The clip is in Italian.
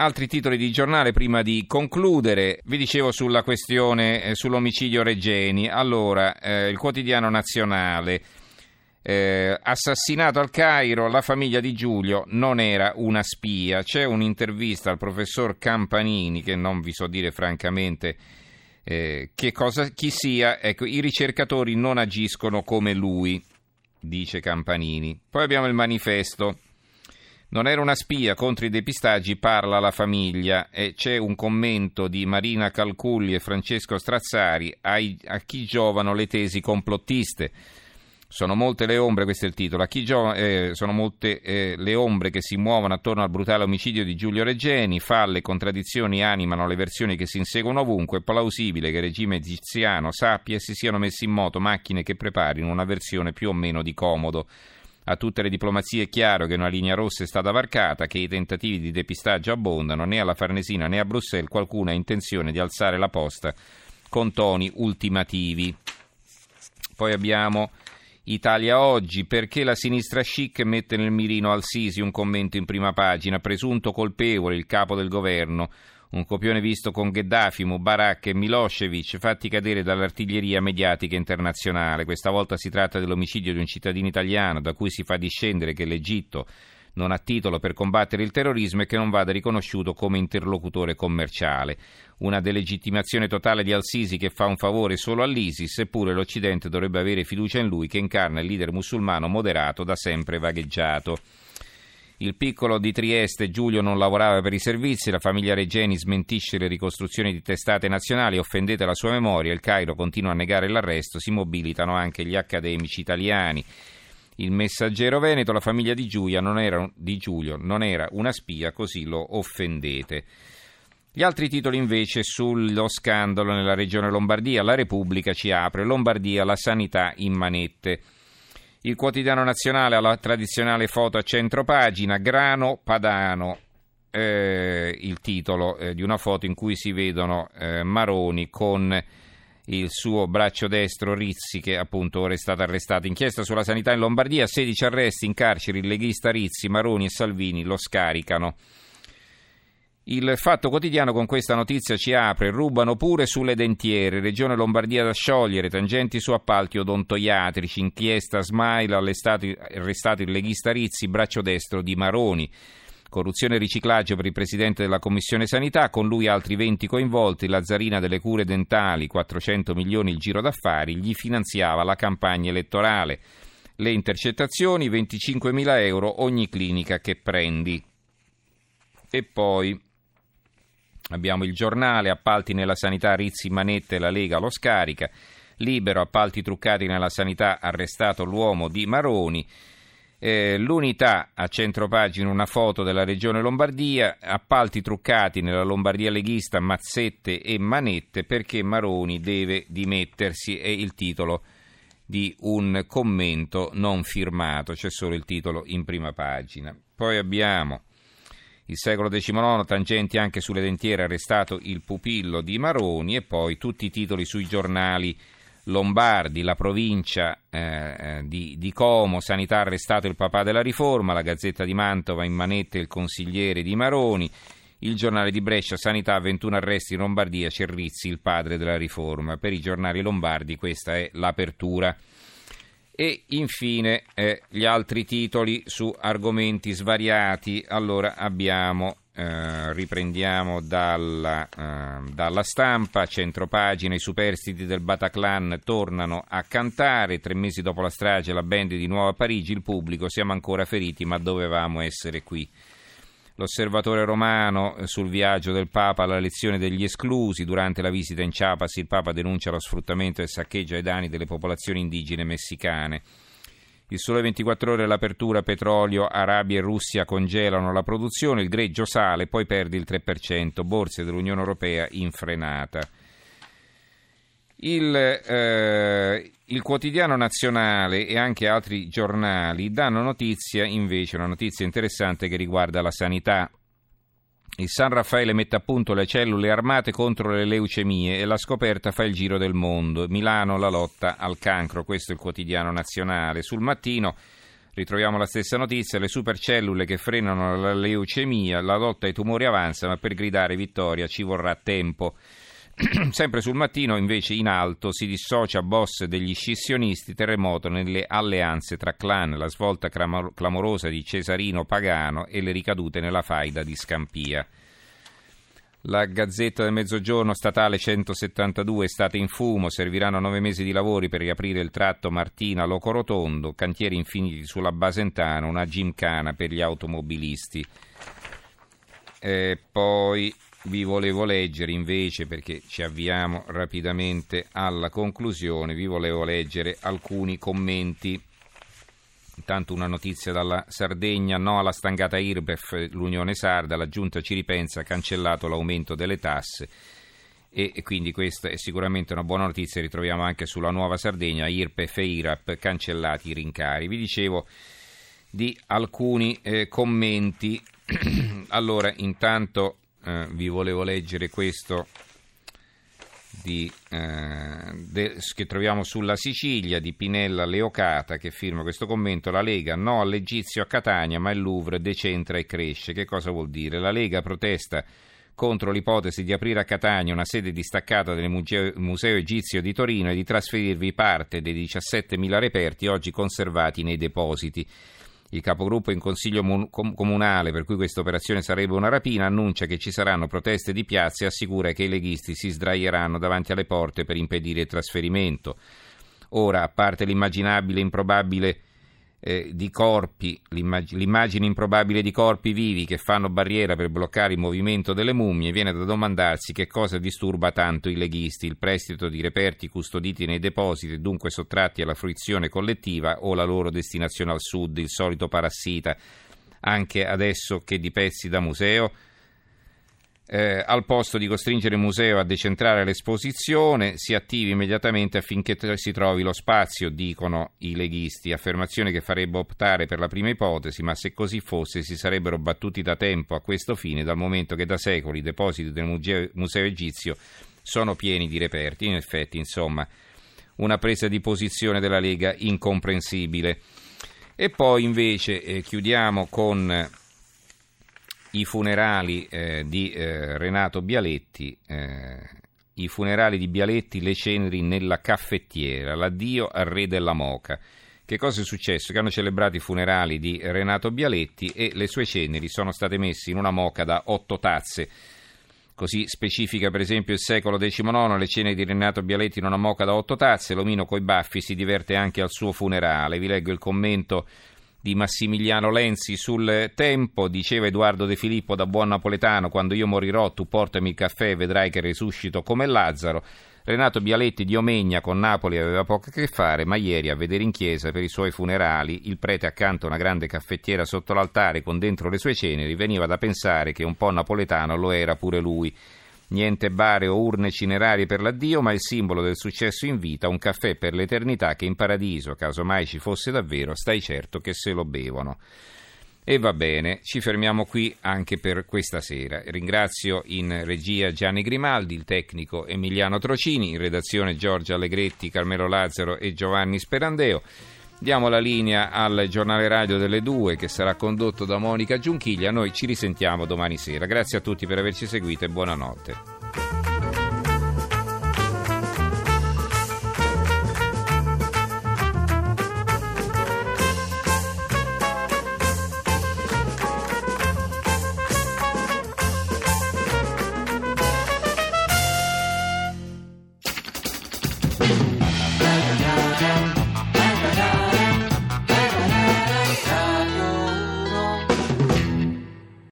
Altri titoli di giornale prima di concludere, vi dicevo sulla questione eh, sull'omicidio Regeni. Allora, eh, il quotidiano nazionale, eh, assassinato al Cairo, la famiglia di Giulio non era una spia. C'è un'intervista al professor Campanini, che non vi so dire francamente eh, che cosa, chi sia. Ecco, i ricercatori non agiscono come lui, dice Campanini. Poi abbiamo il manifesto. Non era una spia contro i depistaggi, parla la famiglia e c'è un commento di Marina Calculli e Francesco Strazzari ai, a chi giovano le tesi complottiste. Sono molte le ombre, questo è il titolo, gio- eh, sono molte eh, le ombre che si muovono attorno al brutale omicidio di Giulio Reggeni, falle e contraddizioni animano le versioni che si inseguono ovunque, è plausibile che il regime egiziano sappia e si siano messi in moto macchine che preparino una versione più o meno di comodo. A tutte le diplomazie è chiaro che una linea rossa è stata varcata, che i tentativi di depistaggio abbondano, né alla Farnesina né a Bruxelles qualcuno ha intenzione di alzare la posta con toni ultimativi. Poi abbiamo Italia Oggi, perché la sinistra chic mette nel mirino al Sisi un commento in prima pagina, presunto colpevole il capo del governo un copione visto con Gheddafi, Mubarak e Milosevic, fatti cadere dall'artiglieria mediatica internazionale. Questa volta si tratta dell'omicidio di un cittadino italiano, da cui si fa discendere che l'Egitto non ha titolo per combattere il terrorismo e che non vada riconosciuto come interlocutore commerciale. Una delegittimazione totale di Al-Sisi che fa un favore solo all'ISIS, eppure l'Occidente dovrebbe avere fiducia in lui che incarna il leader musulmano moderato da sempre vagheggiato. Il piccolo di Trieste, Giulio, non lavorava per i servizi, la famiglia Regeni smentisce le ricostruzioni di testate nazionali, offendete la sua memoria, il Cairo continua a negare l'arresto, si mobilitano anche gli accademici italiani. Il messaggero Veneto, la famiglia di, era, di Giulio non era una spia, così lo offendete. Gli altri titoli invece sullo scandalo nella regione Lombardia, la Repubblica ci apre, Lombardia, la sanità in manette. Il quotidiano nazionale ha la tradizionale foto a centro pagina, Grano Padano, eh, il titolo eh, di una foto in cui si vedono eh, Maroni con il suo braccio destro Rizzi che appunto ora è stato arrestato. Inchiesta sulla sanità in Lombardia, 16 arresti in carcere, il leghista Rizzi, Maroni e Salvini lo scaricano. Il Fatto Quotidiano con questa notizia ci apre, rubano pure sulle dentiere, Regione Lombardia da sciogliere, tangenti su appalti odontoiatrici, inchiesta Smile, arrestato il leghista Rizzi, braccio destro di Maroni. Corruzione e riciclaggio per il Presidente della Commissione Sanità, con lui altri 20 coinvolti, Lazzarina delle cure dentali, 400 milioni il giro d'affari, gli finanziava la campagna elettorale. Le intercettazioni, 25 mila euro ogni clinica che prendi. E poi Abbiamo il giornale, appalti nella sanità, Rizzi, Manette, la Lega lo scarica. Libero, appalti truccati nella sanità, arrestato l'uomo di Maroni. Eh, l'unità a centropagina una foto della regione Lombardia, appalti truccati nella Lombardia leghista, mazzette e manette perché Maroni deve dimettersi, è il titolo di un commento non firmato, c'è solo il titolo in prima pagina. Poi abbiamo il secolo XIX, tangenti anche sulle dentiere, arrestato il pupillo di Maroni e poi tutti i titoli sui giornali lombardi, la provincia eh, eh, di, di, Como, sanità arrestato il papà della riforma, la Gazzetta di Mantova in manette il consigliere di Maroni, il giornale di Brescia, sanità 21 arresti in Lombardia, Cerrizzi il padre della riforma. Per i giornali lombardi questa è l'apertura. E infine eh, gli altri titoli su argomenti svariati. Allora abbiamo, eh, riprendiamo dalla, eh, dalla stampa, centropagina, i superstiti del Bataclan tornano a cantare. Tre mesi dopo la strage, la band di Nuova Parigi, il pubblico, siamo ancora feriti ma dovevamo essere qui. L'osservatore romano eh, sul viaggio del Papa alla lezione degli esclusi. Durante la visita in Chiapas il Papa denuncia lo sfruttamento e il saccheggio ai danni delle popolazioni indigene messicane. Il sole 24 ore all'apertura petrolio, Arabia e Russia congelano la produzione, il greggio sale, poi perde il 3%, borse dell'Unione Europea in frenata. Il, eh, il, quotidiano nazionale e anche altri giornali danno notizia, invece, una notizia interessante che riguarda la sanità. Il San Raffaele mette a punto le cellule armate contro le leucemie e la scoperta fa il giro del mondo. Milano la lotta al cancro, questo è il quotidiano nazionale. Sul mattino Ritroviamo la stessa notizia, le supercellule che frenano la leucemia, la lotta ai tumori avanza, ma per gridare vittoria ci vorrà tempo. Sempre sul mattino, invece, in alto si dissocia boss degli scissionisti, terremoto nelle alleanze tra clan, la svolta clamorosa di Cesarino Pagano e le ricadute nella faida di Scampia. La Gazzetta del Mezzogiorno statale 172 è stata in fumo, serviranno nove mesi di lavori per riaprire il tratto Martina-Locorotondo, cantieri infiniti sulla Basentana, una gimcana per gli automobilisti. E poi vi volevo leggere invece, perché ci avviamo rapidamente alla conclusione, vi volevo leggere alcuni commenti. Intanto una notizia dalla Sardegna, no alla stangata IRBEF, l'Unione Sarda, la Giunta ci ripensa, ha cancellato l'aumento delle tasse. E, quindi questa è sicuramente una buona notizia, ritroviamo anche sulla Nuova Sardegna, IRPEF e IRAP cancellati i rincari. Vi dicevo di alcuni eh, commenti, allora intanto eh, vi volevo leggere questo di, eh, de, che troviamo sulla Sicilia di Pinella Leocata che firma questo commento la Lega no all'Egizio a Catania ma il Louvre decentra e cresce che cosa vuol dire? La Lega protesta contro l'ipotesi di aprire a Catania una sede distaccata del Museo, Museo Egizio di Torino e di trasferirvi parte dei 17.000 reperti oggi conservati nei depositi. Il capogruppo in consiglio comunale, per cui questa operazione sarebbe una rapina, annuncia che ci saranno proteste di piazza e assicura che i leghisti si sdraieranno davanti alle porte per impedire il trasferimento. Ora, a parte l'immaginabile e improbabile eh, di corpi, l'immag- l'immagine improbabile di corpi vivi che fanno barriera per bloccare il movimento delle mummie, viene da domandarsi che cosa disturba tanto i leghisti, il prestito di reperti custoditi nei depositi e dunque sottratti alla fruizione collettiva o la loro destinazione al sud, il solito parassita, anche adesso che di pezzi da museo eh, al posto di costringere il museo a decentrare l'esposizione, si attivi immediatamente affinché si trovi lo spazio, dicono i leghisti, affermazione che farebbe optare per la prima ipotesi, ma se così fosse si sarebbero battuti da tempo a questo fine, dal momento che da secoli i depositi del museo, museo egizio sono pieni di reperti. In effetti, insomma, una presa di posizione della Lega incomprensibile. E poi invece eh, chiudiamo con i funerali eh, di eh, Renato Bialetti, eh, i funerali di Bialetti, le ceneri nella caffettiera, l'addio al re della Moca. Che cosa è successo? Che hanno celebrato i funerali di Renato Bialetti e le sue ceneri sono state messe in una moca da otto tazze. Così specifica per esempio il secolo XIX le ceneri di Renato Bialetti in una moca da otto tazze, l'omino coi baffi si diverte anche al suo funerale. Vi leggo il commento di Massimiliano Lenzi sul tempo, diceva Edoardo De Filippo da buon napoletano, quando io morirò tu portami il caffè e vedrai che risuscito come Lazzaro. Renato Bialetti di Omegna con Napoli aveva poco a che fare, ma ieri a vedere in chiesa per i suoi funerali il prete accanto a una grande caffettiera sotto l'altare con dentro le sue ceneri veniva da pensare che un po' napoletano lo era pure lui. Niente bare o urne cinerarie per l'addio, ma il simbolo del successo in vita, un caffè per l'eternità che in paradiso, caso mai ci fosse davvero, stai certo che se lo bevono. E va bene, ci fermiamo qui anche per questa sera. Ringrazio in regia Gianni Grimaldi, il tecnico Emiliano Trocini, in redazione Giorgia Allegretti, Carmelo Lazzaro e Giovanni Sperandeo. Diamo la linea al giornale radio delle due che sarà condotto da Monica Giunchiglia. Noi ci risentiamo domani sera. Grazie a tutti per averci seguito e buonanotte.